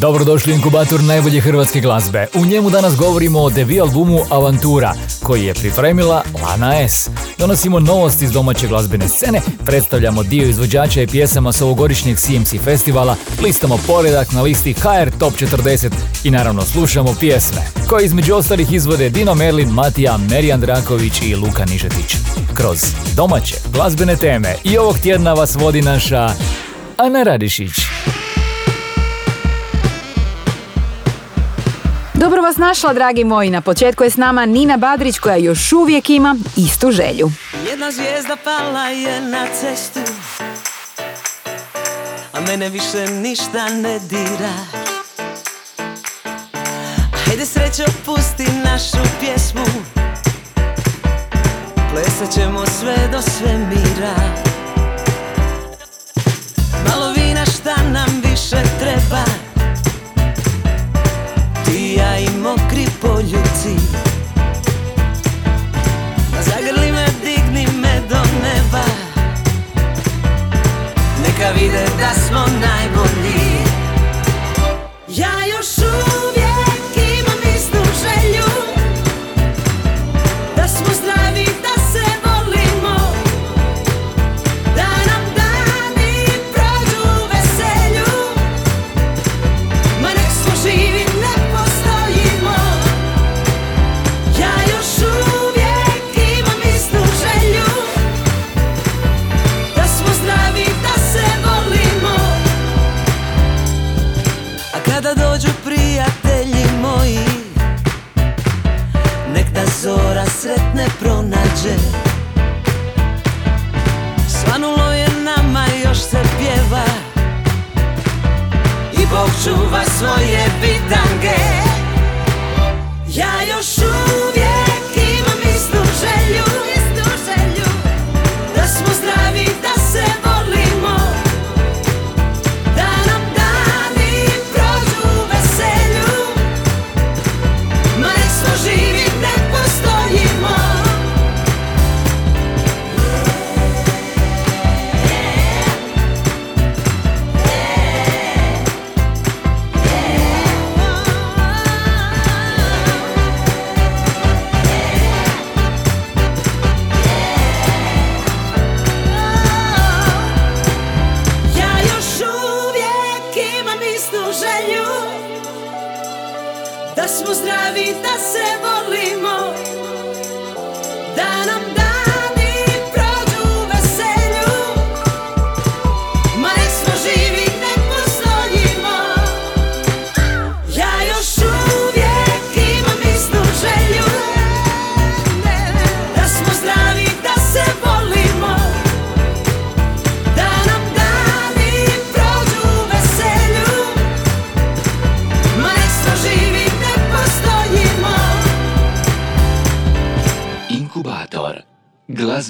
Dobrodošli u inkubator najbolje hrvatske glazbe. U njemu danas govorimo o debi albumu Avantura, koji je pripremila Lana S. Donosimo novosti iz domaće glazbene scene, predstavljamo dio izvođača i pjesama s ovogodišnjeg CMC festivala, listamo poredak na listi HR Top 40 i naravno slušamo pjesme, koje između ostalih izvode Dino Merlin, Matija, Merijan Draković i Luka Nižetić. Kroz domaće glazbene teme i ovog tjedna vas vodi naša Ana Radišić. Dobro vas našla, dragi moji. Na početku je s nama Nina Badrić koja još uvijek ima istu želju. Jedna zvijezda pala je na cestu A mene više ništa ne dira Hajde srećo pusti našu pjesmu Plesat ćemo sve do svemira Malo vina šta nam više treba ja i mokri poljuci Zagrli me, digni me do neba. Neka vide da smo najbolji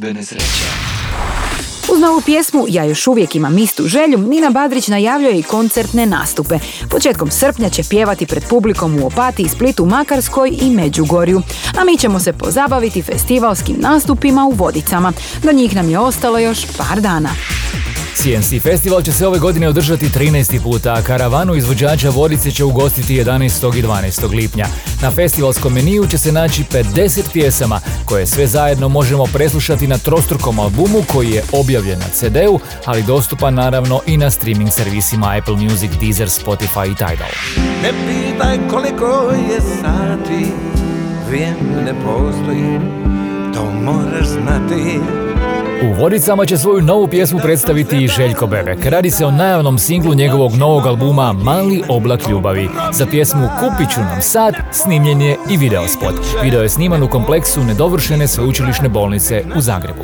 glazbene sreće. Uz novu pjesmu Ja još uvijek imam istu želju, Nina Badrić najavljuje i koncertne nastupe. Početkom srpnja će pjevati pred publikom u Opatiji, Splitu, Makarskoj i Međugorju. A mi ćemo se pozabaviti festivalskim nastupima u Vodicama. Do njih nam je ostalo još par dana. CNC Festival će se ove godine održati 13. puta, a karavanu izvođača Vodice će ugostiti 11. i 12. lipnja. Na festivalskom meniju će se naći 50 pjesama, koje sve zajedno možemo preslušati na trostrukom albumu koji je objavljen na CD-u, ali dostupan naravno i na streaming servisima Apple Music, Deezer, Spotify i Tidal. Ne pitaj koliko je sati Vrijeme ne postoji To moraš znati U Vodicama će svoju novu pjesmu predstaviti i Željko Bebek. Radi se o najavnom singlu njegovog novog albuma Mali oblak ljubavi. Za pjesmu Kupit ću nam sad snimljen je i videospot. Video je sniman u kompleksu nedovršene sveučilišne bolnice u Zagrebu.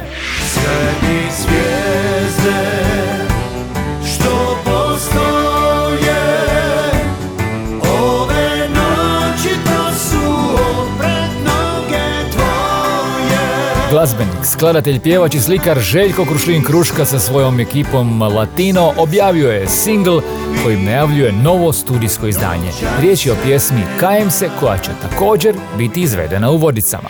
Glazbenik, skladatelj, pjevač i slikar Željko Krušlin Kruška sa svojom ekipom Latino objavio je single kojim najavljuje novo studijsko izdanje. Riječ je o pjesmi Kajem se koja će također biti izvedena u Vodicama.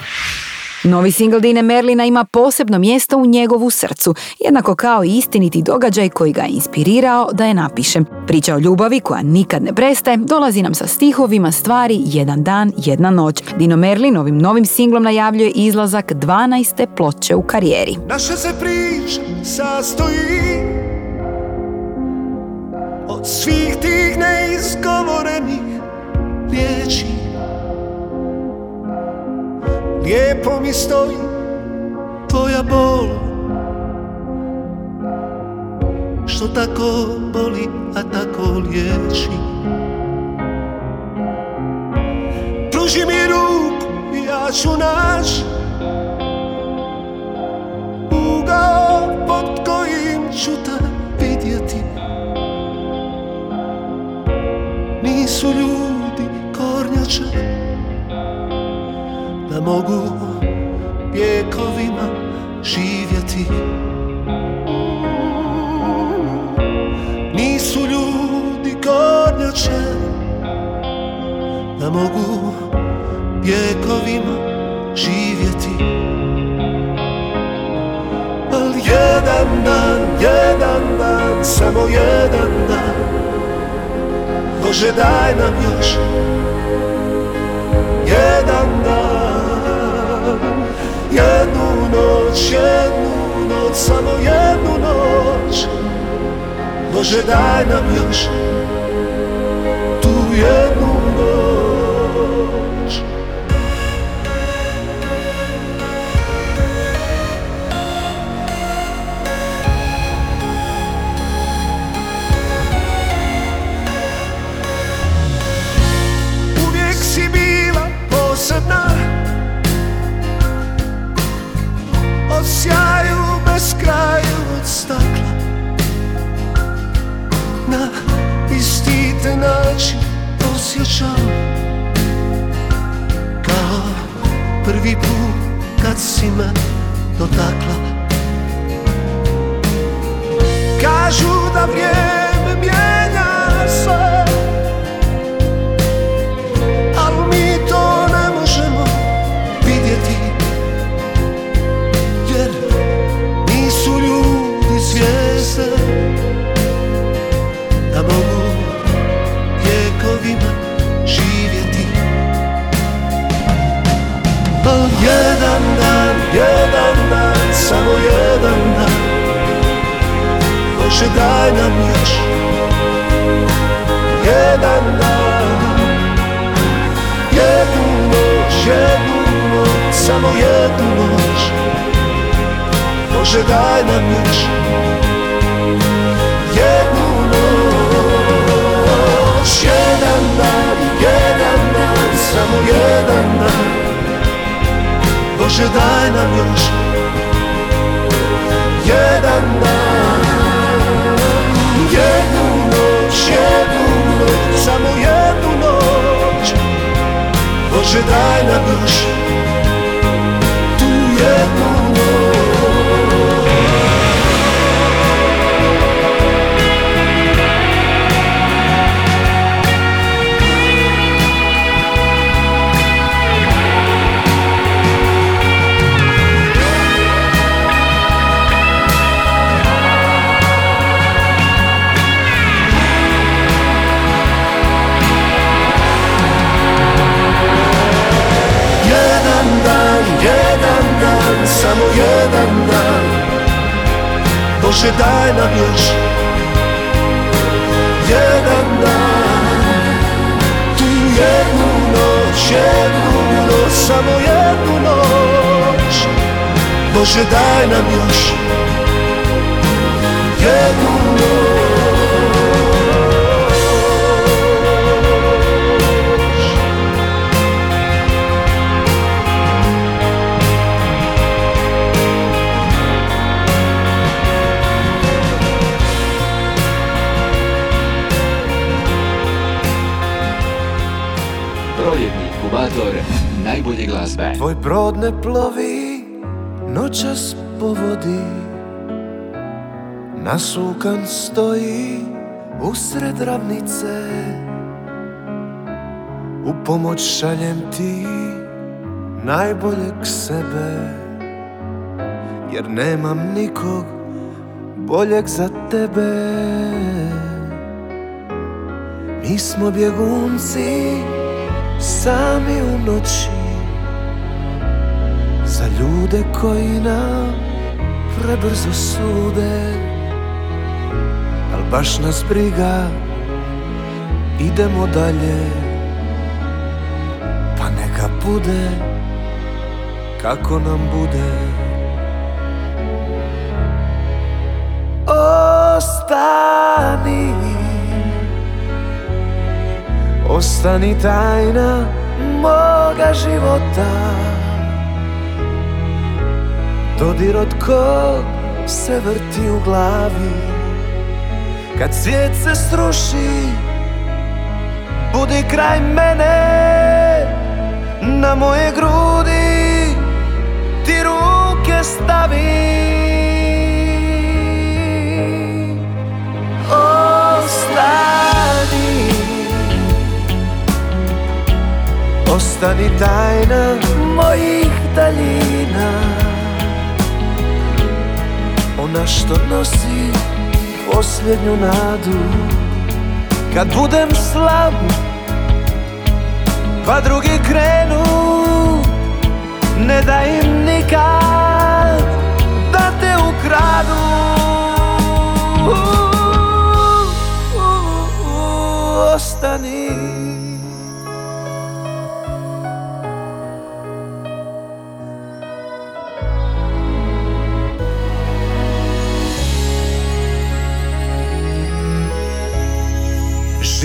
Novi singl Dine Merlina ima posebno mjesto u njegovu srcu, jednako kao i istiniti događaj koji ga je inspirirao da je napiše. Priča o ljubavi koja nikad ne prestaje dolazi nam sa stihovima stvari Jedan dan, jedna noć. Dino Merlin ovim novim singlom najavljuje izlazak 12. ploče u karijeri. Naša se priča sastoji Od svih tih neizgovorenih riječi Lijepo mi stoji tvoja bol. Što tako boli, a tako liječi. Pruži mi ruku, ja ću naći ugao pod kojim ću te vidjeti. Nisu ljudi kornjače Da mogu vjekovima živjeti. Nisu ljudi kornjače Da mogu vjekovima živjeti. Al jedan dan, jedan dan, samo jedan dan Bože daj nam još jedan dan Jednu noć, jednu noć, samo jednu noć Bože daj nam još nam još jedan dan. Jednu noć, jednu noć, samo jednu noć. Bože daj nam još Bože daj nam još jedan dan. Tu jednu noć, jednu noć, samo jednu noć. Bože daj nam još jednu noć najbolje glazbe. Tvoj brod ne plovi noćas povodi. Nasukan stoji usred ravnice. U pomoć šaljem ti najboljeg sebe. Jer nemam nikog boljeg za tebe. Mi smo bjegunci sami u noći ljude koji nam prebrzo sude. Al baš nas briga Idemo dalje. Pa neka bude Kako nam bude. Ostani Ostani tajna moga života Dodir od kog se vrti u glavi? Kad svijet se sruši Budi kraj mene. Na moje grudi Ti ruke stavi. Ostani. Ostani tajna mojih daljina Ona što nosi posljednju nadu. Kad budem slab Pa drugi krenu Ne da im nikad Da te ukradu. Ostani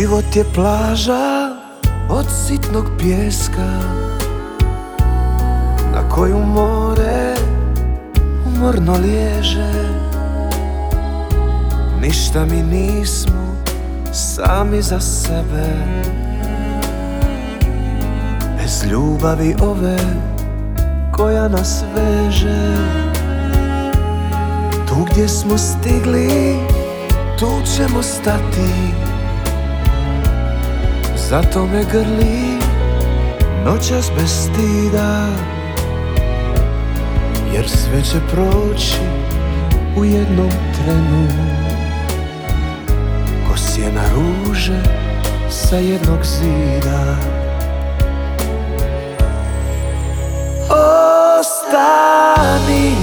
Život je plaža od sitnog pjeska Na koju more umorno liježe. Ništa mi nismo sami za sebe. Bez ljubavi ove koja nas veže. Tu gdje smo stigli, tu ćemo stati zato me grli noćas bez stida. Jer sve će proći u jednom trenu. Ko sjena ruže sa jednog zida. Ostani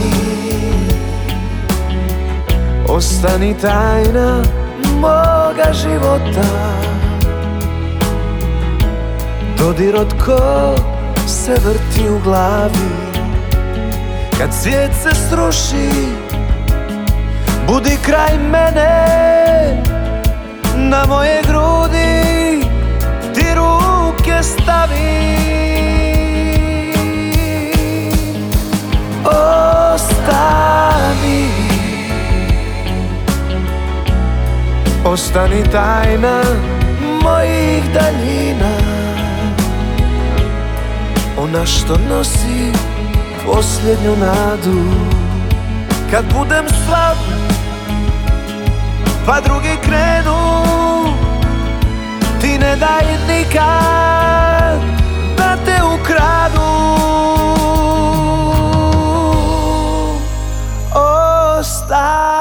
Ostani tajna moga života Dodir od ko se vrti u glavi? Kad svijet se sruši Budi kraj mene. Na moje grudi Ti ruke stavi. Ostani Ostani tajna mojih daljina ona što nosi posljednju nadu. Kad budem slab Pa drugi krenu. Ti ne daj nikad Da te ukradu. Ostani.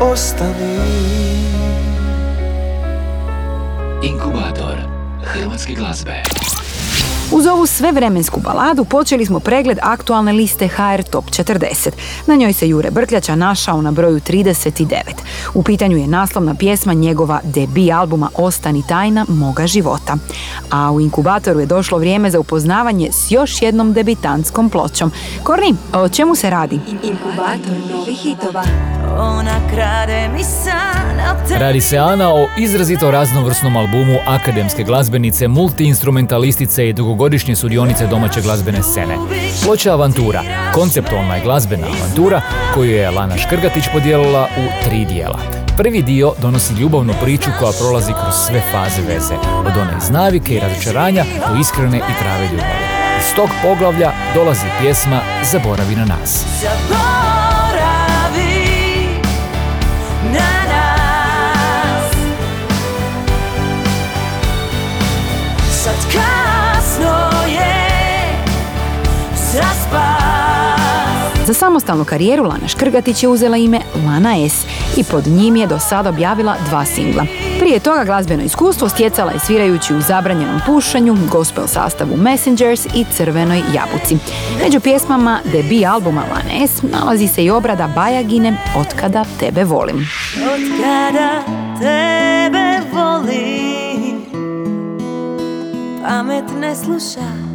Ostani hrvatske glazbe. Uz ovu svevremensku baladu počeli smo pregled aktualne liste HR Top 40. Na njoj se Jure Brkljača našao na broju 39. U pitanju je naslovna pjesma njegova debi albuma Ostani tajna moga života. A u inkubatoru je došlo vrijeme za upoznavanje s još jednom debitantskom pločom. Korni, o čemu se radi? Inkubator novih hitova Ona krade mi san Radi se Ana o izrazito raznovrsnom albumu akademske glazbenice, multiinstrumentalistice i dugogodišnje sudionice domaće glazbene scene. Ploča Avantura, konceptualna je glazbena avantura koju je Lana Škrgatić podijelila u tri dijela. Prvi dio donosi ljubavnu priču koja prolazi kroz sve faze veze, od one iz navike i razočaranja do iskrene i prave ljubavi. Iz tog poglavlja dolazi pjesma Zaboravi na nas. Za samostalnu karijeru Lana Škrgatić je uzela ime Lana S i pod njim je do sada objavila dva singla. Prije toga glazbeno iskustvo stjecala je svirajući u zabranjenom pušanju, gospel sastavu Messengers i Crvenoj jabuci. Među pjesmama debi albuma Lane S nalazi se i obrada Bajagine Otkada tebe volim. Otkada tebe volim Pamet ne sluša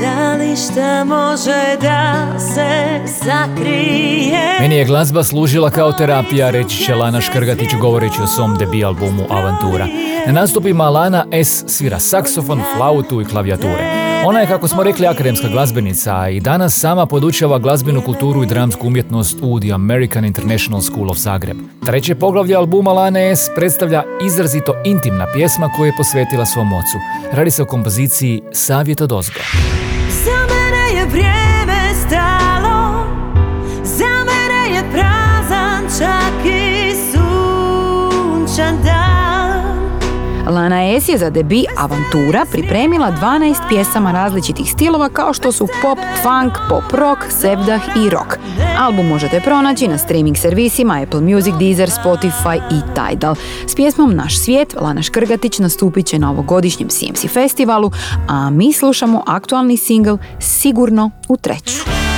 Da li šta može da se sakrije Meni je glazba služila kao terapija, reći će Lana Škrgatić govoreći o svom debi albumu Avantura. Na nastupima Lana S svira saksofon, flautu i klavijature. Ona je, kako smo rekli, akademska glazbenica i danas sama podučava glazbenu kulturu i dramsku umjetnost u The American International School of Zagreb. Treće poglavlje albuma Lane S predstavlja izrazito intimna pjesma koju je posvetila svom ocu. Radi se o kompoziciji Savjet od ozgo. Sunčan dan Lana S je za debi Avantura pripremila 12 pjesama različitih stilova kao što su pop, funk, pop rock, sevdah i rock. Album možete pronaći na streaming servisima Apple Music, Deezer, Spotify i Tidal. S pjesmom Naš svijet Lana Škrgatić nastupit će na ovogodišnjem CMC festivalu, a mi slušamo aktualni single Sigurno u treću.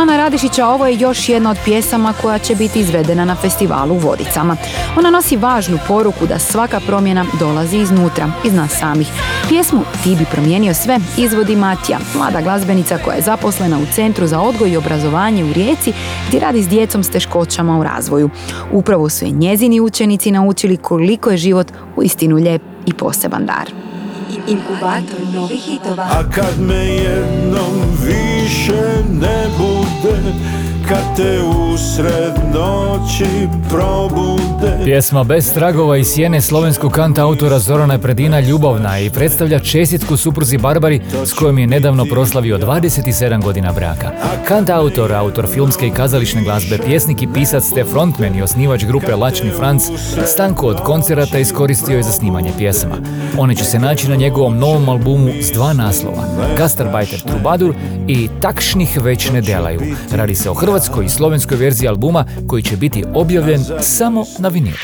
Sam Ja sam Ana Radišića, ovo je još jedna od pjesama koja će biti izvedena na festivalu u Vodicama. Ona nosi važnu poruku da svaka promjena dolazi iznutra, iz nas samih. Pjesmu Ti bi promijenio sve izvodi Matija, mlada glazbenica koja je zaposlena u Centru za odgoj i obrazovanje u Rijeci gdje radi s djecom s teškoćama u razvoju. Upravo su je njezini učenici naučili koliko je život u istinu lijep i poseban dar. Inkubator novih hitova. A kad me jednom više ne bude Kad te usred noći probude Pjesma Bez tragova i sjene slovenskog kanta autora Zorana Predina ljubavna i predstavlja čestitku supruzi Barbari s kojom je nedavno proslavio 27 godina braka. Kant autor, autor filmske i kazališne glazbe, pjesnik i pisac te frontman i osnivač grupe Lačni Franc, stanku od koncerata iskoristio je za snimanje pjesama. One će se naći na njegovom novom albumu s dva naslova, Gastarbajter Trubadur i Takšnih već ne delaju. Radi se o hrvatskoj i slovenskoj verziji albuma koji će biti objavljen samo na vinilu.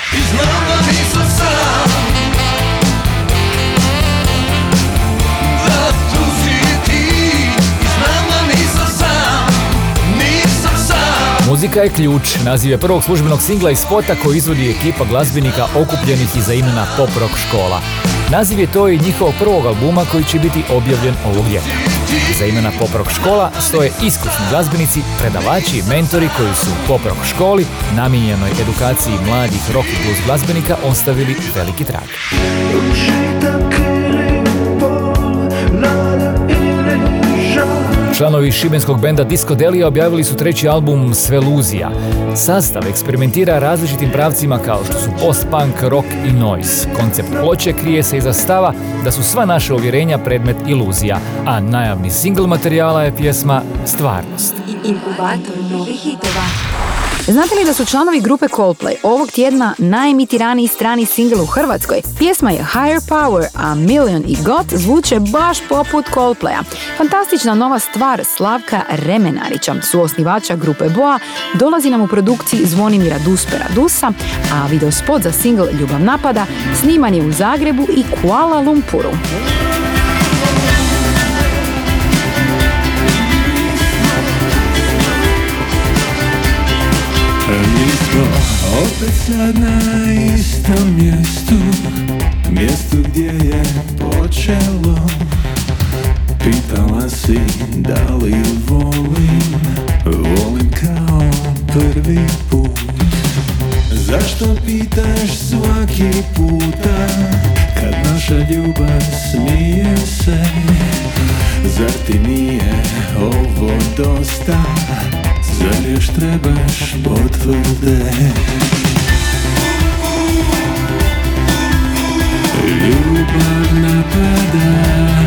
Muzika je ključ, naziv je prvog službenog singla i spota koji izvodi ekipa glazbenika okupljenih iza imena Pop Rock Škola. Naziv je to i njihovog prvog albuma koji će biti objavljen ovog ljeta. Iza imena Pop Rock Škola stoje iskusni glazbenici, predavači i mentori koji su u Pop Rock Školi, namijenjenoj edukaciji mladih rock i blues glazbenika, ostavili veliki trag. Članovi šibenskog benda Disco Delija objavili su treći album Sveluzija. Sastav eksperimentira različitim pravcima kao što su post-punk, rock i noise. Koncept ploče krije se iza stava da su sva naša uvjerenja predmet iluzija, a najavni single materijala je pjesma Stvarnost. Inkubator novih hitova. Znate li da su članovi grupe Coldplay ovog tjedna najemitiraniji strani singl u Hrvatskoj? Pjesma je Higher Power, a Million i God zvuče baš poput Coldplaya. Fantastična nova stvar Slavka Remenarića, suosnivača grupe Boa, dolazi nam u produkciji Zvonimira Duspera Dusa, a videospot za singl Ljubav napada sniman je u Zagrebu i Kuala Lumpuru. Smo opet sad na istom mjestu Mjestu gdje je počelo. Pitala si da li volim Volim kao prvi put. Zašto pitaš svaki puta Kad naša ljubav smije se? Zar ti nije ovo dosta Zar još trebaš potvrde Ljubav napada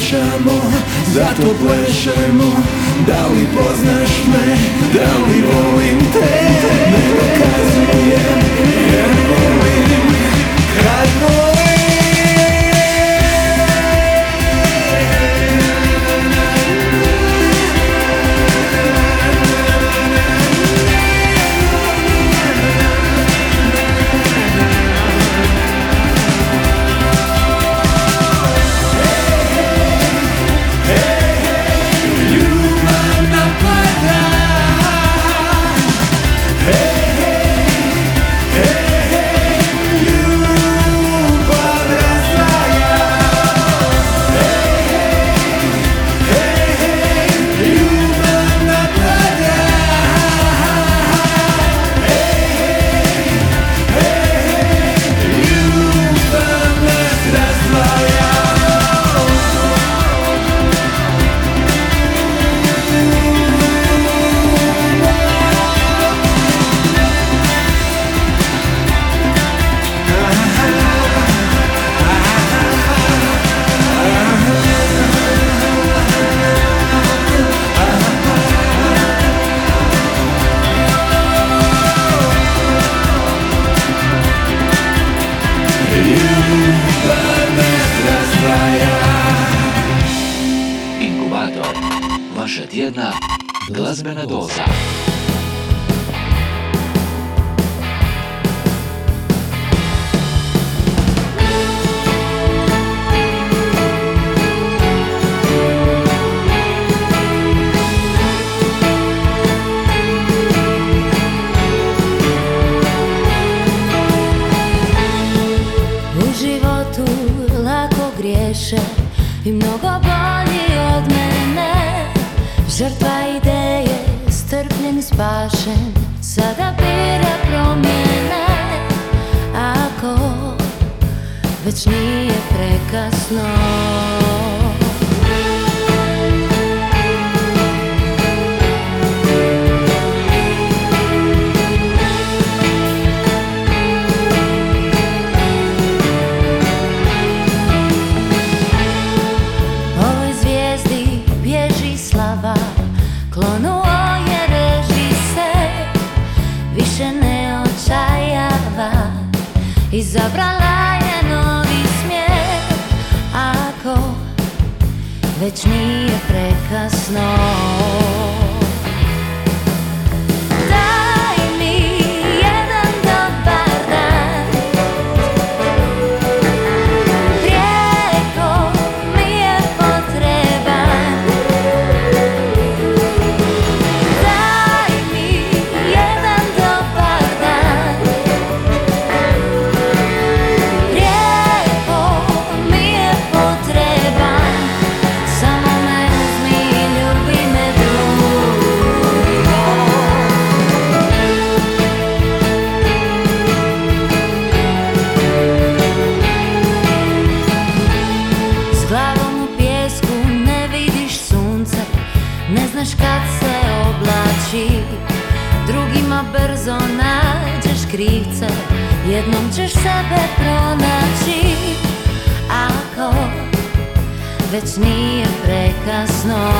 pričamo, zato plešemo. Da li poznaš me, da li volim te? Ne dokazujem, jer volim nije prekasno prekasno krivce Jednom ćeš sebe pronaći. Ako već nije prekasno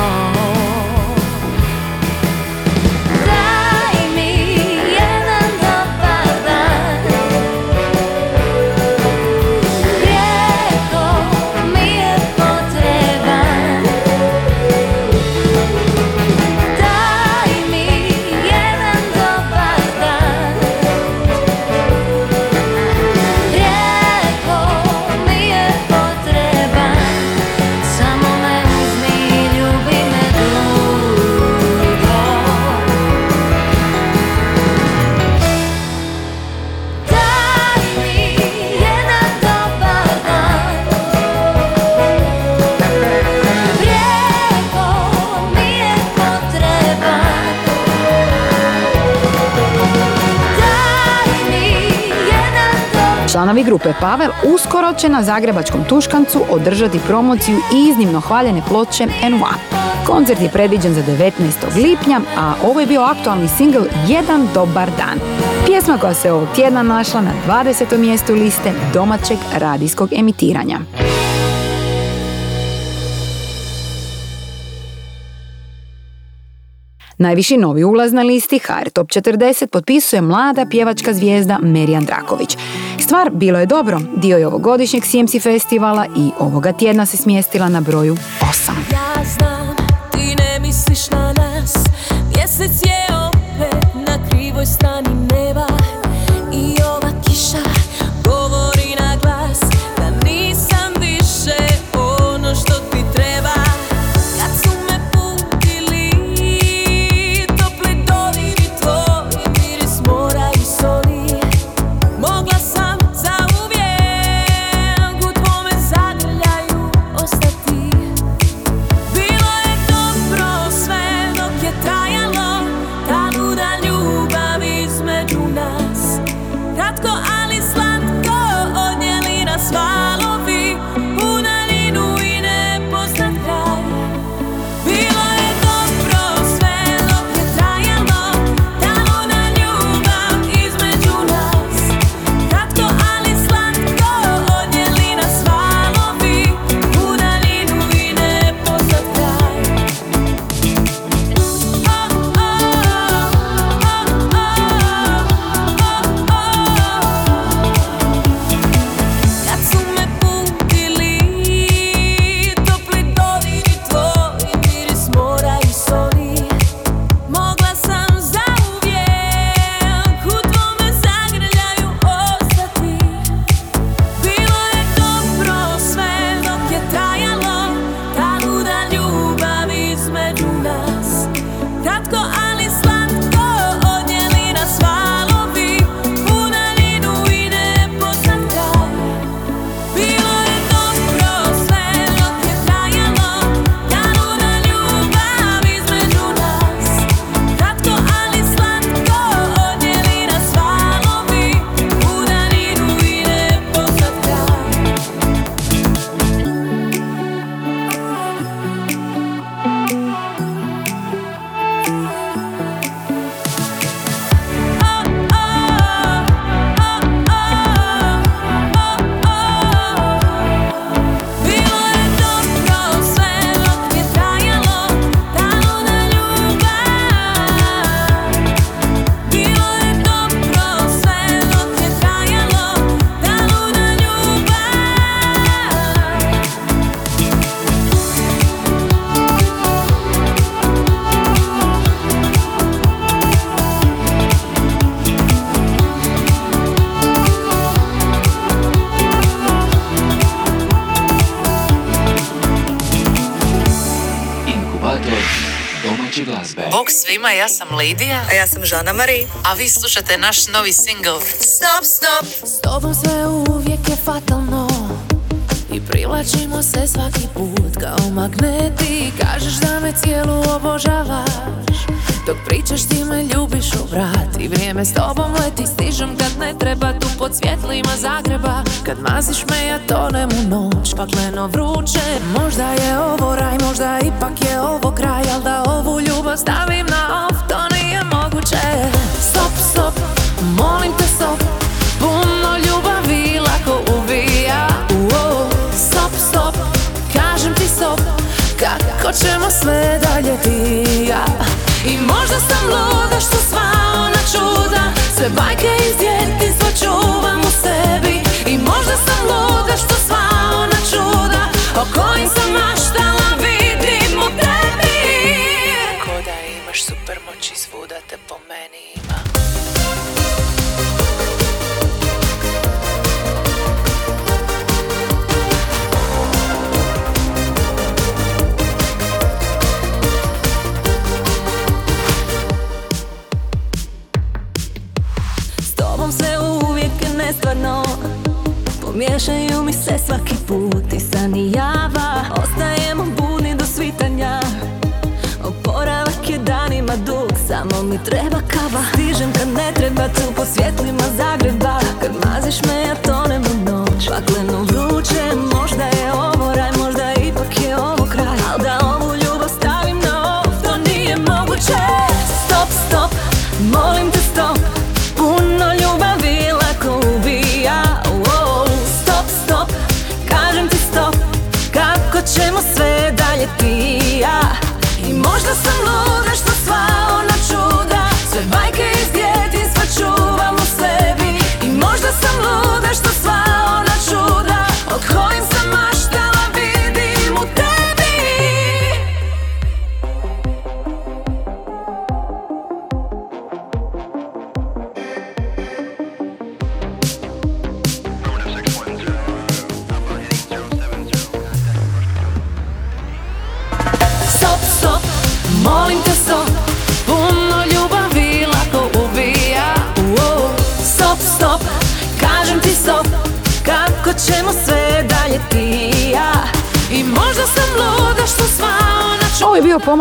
Članovi grupe Pavel uskoro će na Zagrebačkom Tuškancu održati promociju iznimno hvaljene ploče N1. Koncert je predviđen za 19. lipnja, a ovo je bio aktualni singl Jedan dobar dan. Pjesma koja se ovog tjedna našla na 20. mjestu liste domaćeg radijskog emitiranja. Najviši novi ulaz na listi HR Top 40 potpisuje mlada pjevačka zvijezda Meri Andraković. Stvar Bilo je dobro, dio je ovogodišnjeg CMC festivala i ovoga tjedna se smjestila na broju 8. Ja znam, ti ne misliš na nas. Mjesec je opet na krivoj strani neba ja sam Lidija. A ja sam Žana Mari. A vi slušate naš novi single. Stop, stop. S tobom sve uvijek je fatalno I privlačimo se svaki put kao magneti Kažeš da me cijelu obožavaš Dok pričaš ti me ljubiš u vrat I vrijeme s tobom leti Stižem kad ne treba tu pod svjetlima Zagreba Kad maziš me ja tonem u noć Pakleno vruće Možda je ovo raj, možda ipak je ovo kraj Al da ovu ljubav stavim ćemo sve dalje ti i ja. I možda sam luda što sva ona čuda. Sve bajke iz djetinstva čuvam u sebi. I možda sam luda što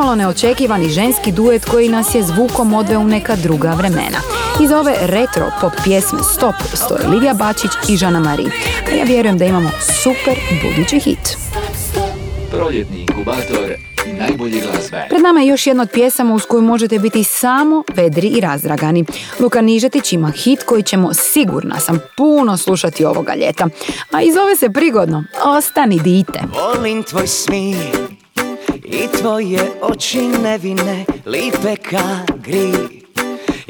pomalo neočekivani ženski duet koji nas je zvukom odveo u neka druga vremena. Iz ove retro pop pjesme Stop stoje Lidija Bačić i Žana Mari. A ja vjerujem da imamo super budući hit. Proljetni inkubator najbolje glazbe. Pred nama je još jedna od pjesama uz koju možete biti samo vedri i razdragani. Luka Nižetić ima hit koji ćemo, sigurna sam, puno slušati ovoga ljeta. A i zove se prigodno Ostani dite. Volim tvoj i tvoje oči nevine, lipe ka gri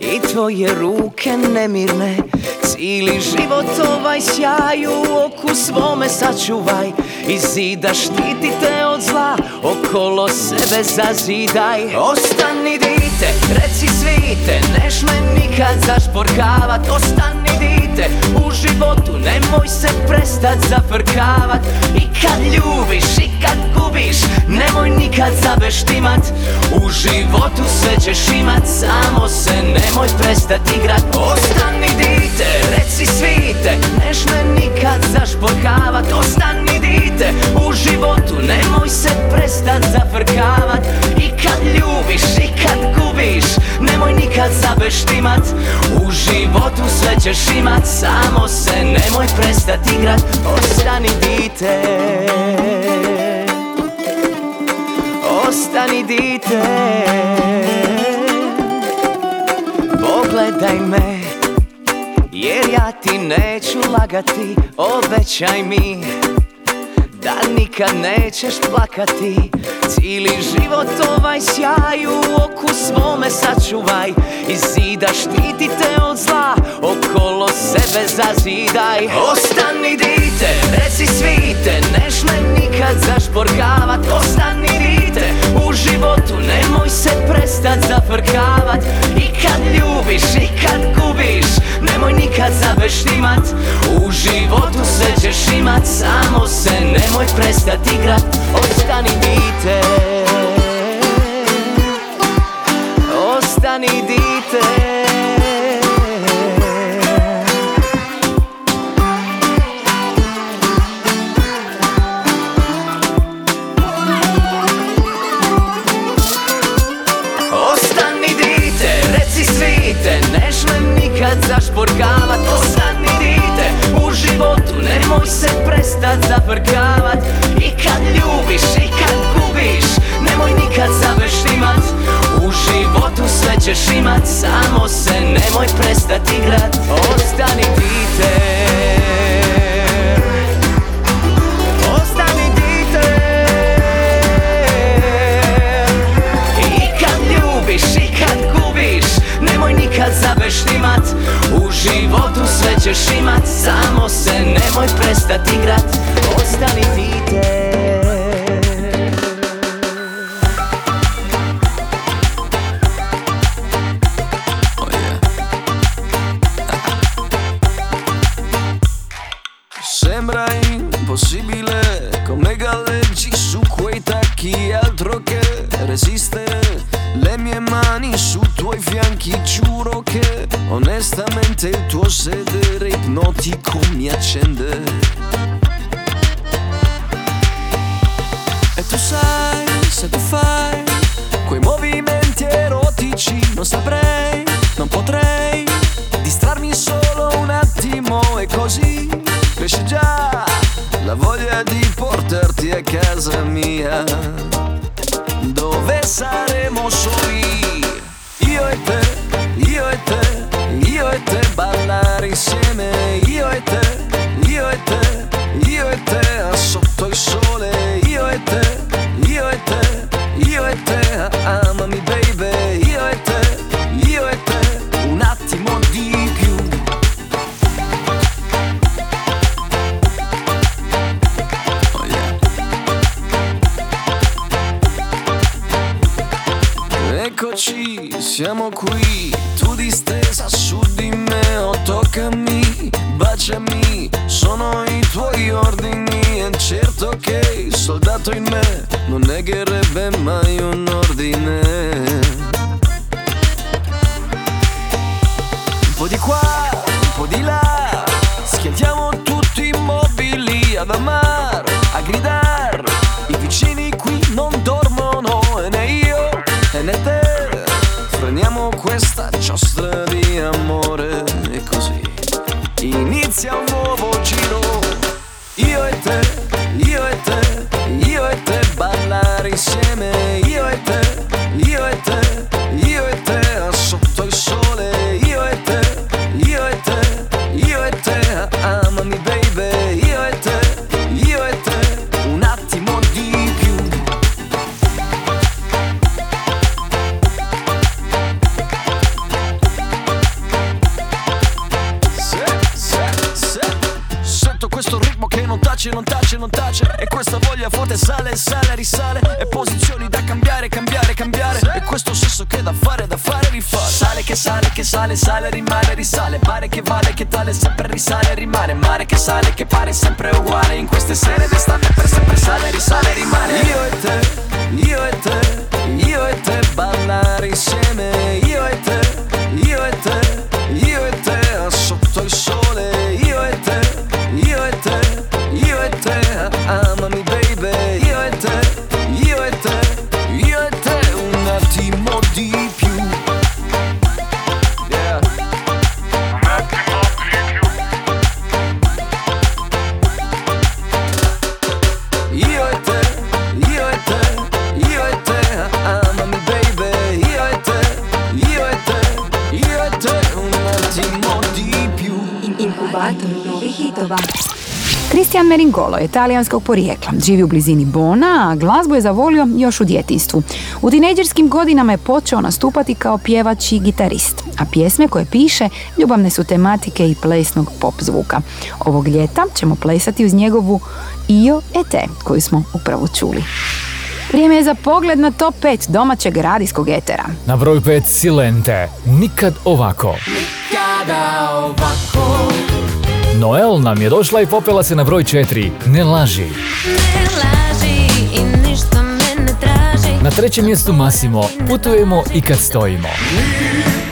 I tvoje ruke nemirne, cijeli život ovaj sjaj u oku svome sačuvaj. I zida štiti te od zla, okolo sebe zazidaj. Ostani dite, reci svite, neš me nikad zašporkavat Ostani dite, u životu nemoj se prestat zafrkavat. I kad ljubiš i kad gubiš, nemoj nikad zabeštimat U životu sve ćeš imat, samo se nemoj prestat igrat. Ostani dite, reci svite, neš me nikad zašporkavat Ostani dite, u životu nemoj se prestat zafrkavat. I kad ljubiš i kad gubiš, nemoj nikad zabeštimat. U životu sve ćeš imat, samo se nemoj prestat igrat. Ostani dite. Ostani dite Pogledaj me Jer ja ti neću lagati Obećaj mi Da nikad nećeš plakati. Cijeli život ovaj sjaj U oku svome sačuvaj I zida štiti te od zla Okolo sebe zazidaj. Ostani dite, reci svite Neš me nikad zašporkavat Ostani u životu Nemoj se prestat zafrkavat. I kad ljubiš i kad gubiš Nemoj nikad zabeštimat U životu sve ćeš imat Samo se nemoj prestat igrat. Ostani dite postati sono i tuoi ordini e certo che il soldato in me non negherebbe mai un ordine. Un po' di qua, un po' di là, schiantiamo tutti immobili ad amar, a gridar, i vicini qui non dormono e né io e né te. Freniamo questa giostra di amore inizia un nuovo giro. Io e te, io e te, io e te ballare insieme. Io e te, risale Pare che vale, che tale, sempre risale, rimane Mare che sale, che pare sempre uguale In queste sere Christian Meringolo je talijanskog porijekla, živi u blizini Bona, a glazbu je zavolio još u djetinstvu. U tinejdžerskim godinama je počeo nastupati kao pjevač i gitarist, a pjesme koje piše ljubavne su tematike i plesnog pop zvuka. Ovog ljeta ćemo plesati uz njegovu Io e te, koju smo upravo čuli. Vrijeme je za pogled na top 5 domaćeg radijskog etera. Na broj 5 Silente, nikad ovako. Kada ovako Noel nam je došla i popela se na broj 4, Ne laži. ne laži i ništa me ne traži Na trećem mjestu Masimo, Putujemo i kad stojimo.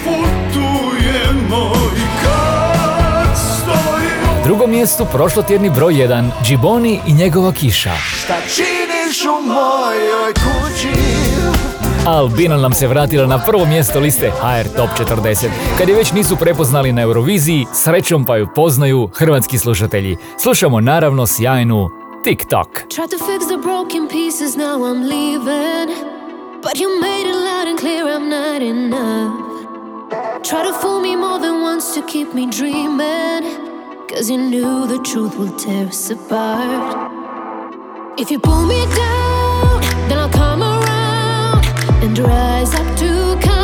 Putujemo i kad stojimo Na drugom mjestu prošlotjedni broj 1, Džiboni i njegova kiša. Šta činiš u mojoj kući Albina nam se vratila na prvo mjesto liste HR Top 40. Kad je već nisu prepoznali na Euroviziji, srećom pa ju poznaju hrvatski slušatelji. Slušamo naravno sjajnu TikTok. Tried to fix the broken pieces, now I'm leaving. But you made it loud and clear I'm not enough. Try to fool me more than once to keep me dreaming. Cause you knew the truth will tear us apart. If you pull me down, then I'll come rise up to come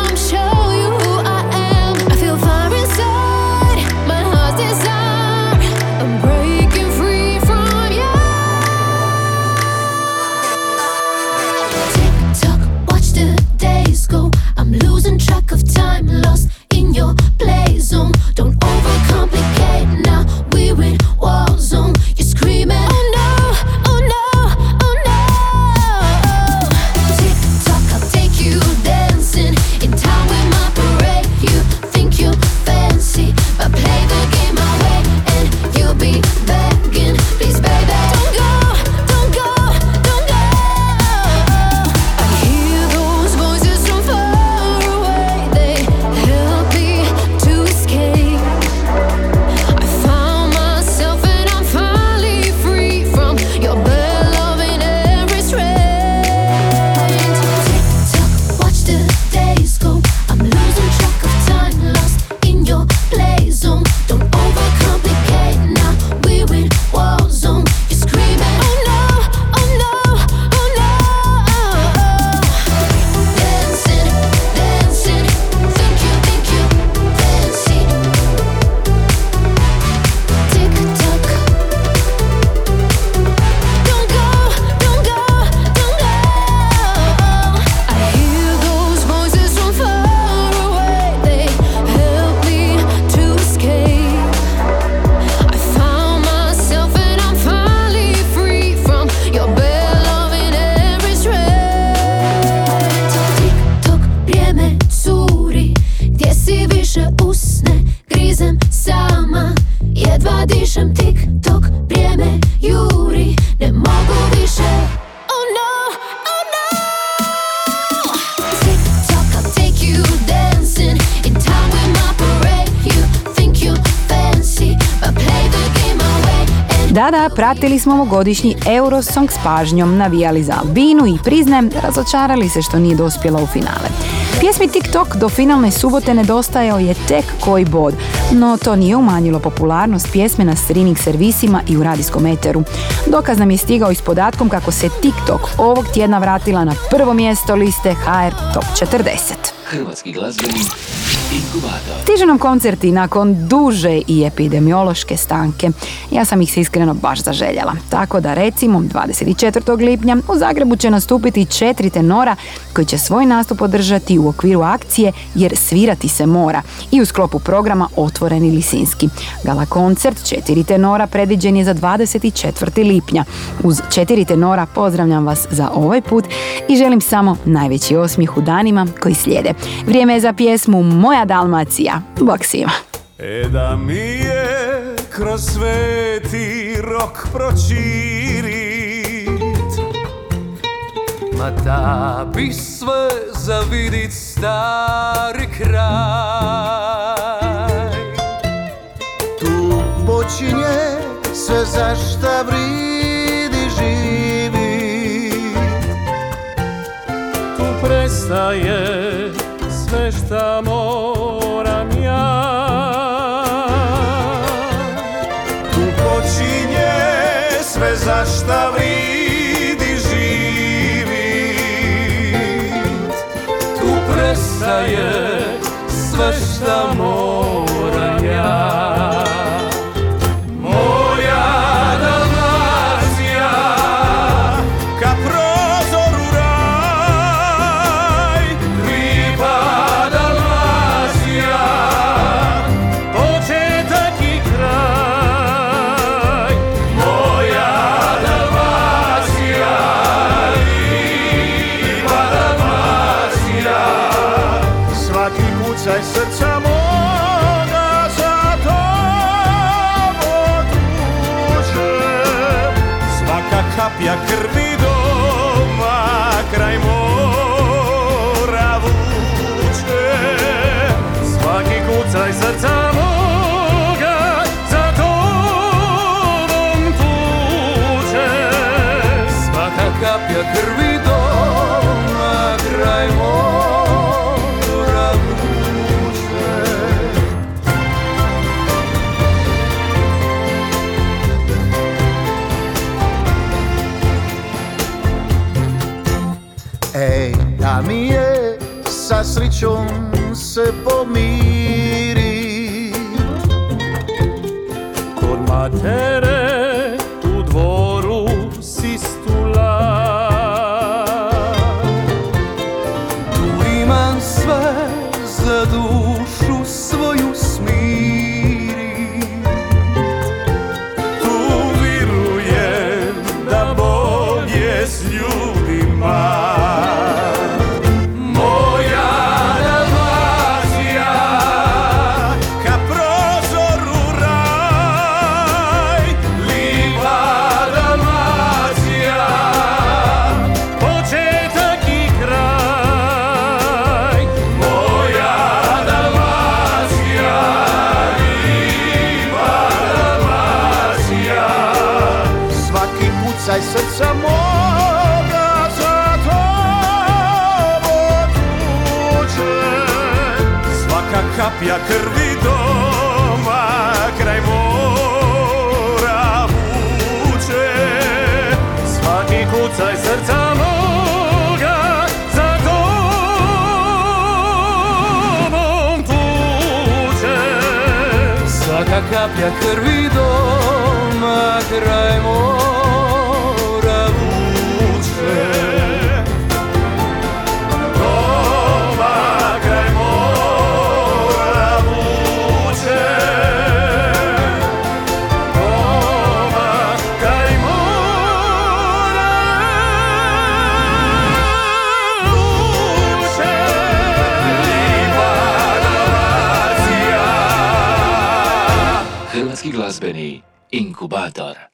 pratili smo ovogodišnji Eurosong s pažnjom, navijali za Albinu i priznajem, razočarali se što nije dospjela u finale. Pjesmi TikTok do finalne subote nedostajao je tek koji bod, no to nije umanjilo popularnost pjesme na streaming servisima i u radijskom eteru. Dokaz nam je stigao i s podatkom kako se TikTok ovog tjedna vratila na prvo mjesto liste HR Top 40. Hrvatski glazbeni Stižu nam koncerti nakon duže i epidemiološke stanke. Ja sam ih se iskreno baš zaželjela. Tako da recimo 24. lipnja u Zagrebu će nastupiti četiri tenora koji će svoj nastup održati u okviru akcije jer svirati se mora i u sklopu programa Otvoreni Lisinski. Gala koncert četiri tenora predviđen je za 24. lipnja. Uz četiri tenora pozdravljam vas za ovaj put i želim samo najveći osmijeh u danima koji slijede. Vrijeme je za pjesmu Moja Dalmacija. Bog svima. E da mi je kroz sveti rok pročirit Ma da bi sve zavidit stari kraj Tu počinje sve za šta vridi živit Tu prestaje sve šta moram ja. Tu počinje sve za šta vridi živit. Tu prestaje sve šta moram ja Kapja krvi doma kraj mora vuče. Svaki kucaj srca moga za tobom tuče. Svaka kaplja krvi doma kraj mora Dalmacija Hrvatski glazbeni inkubator.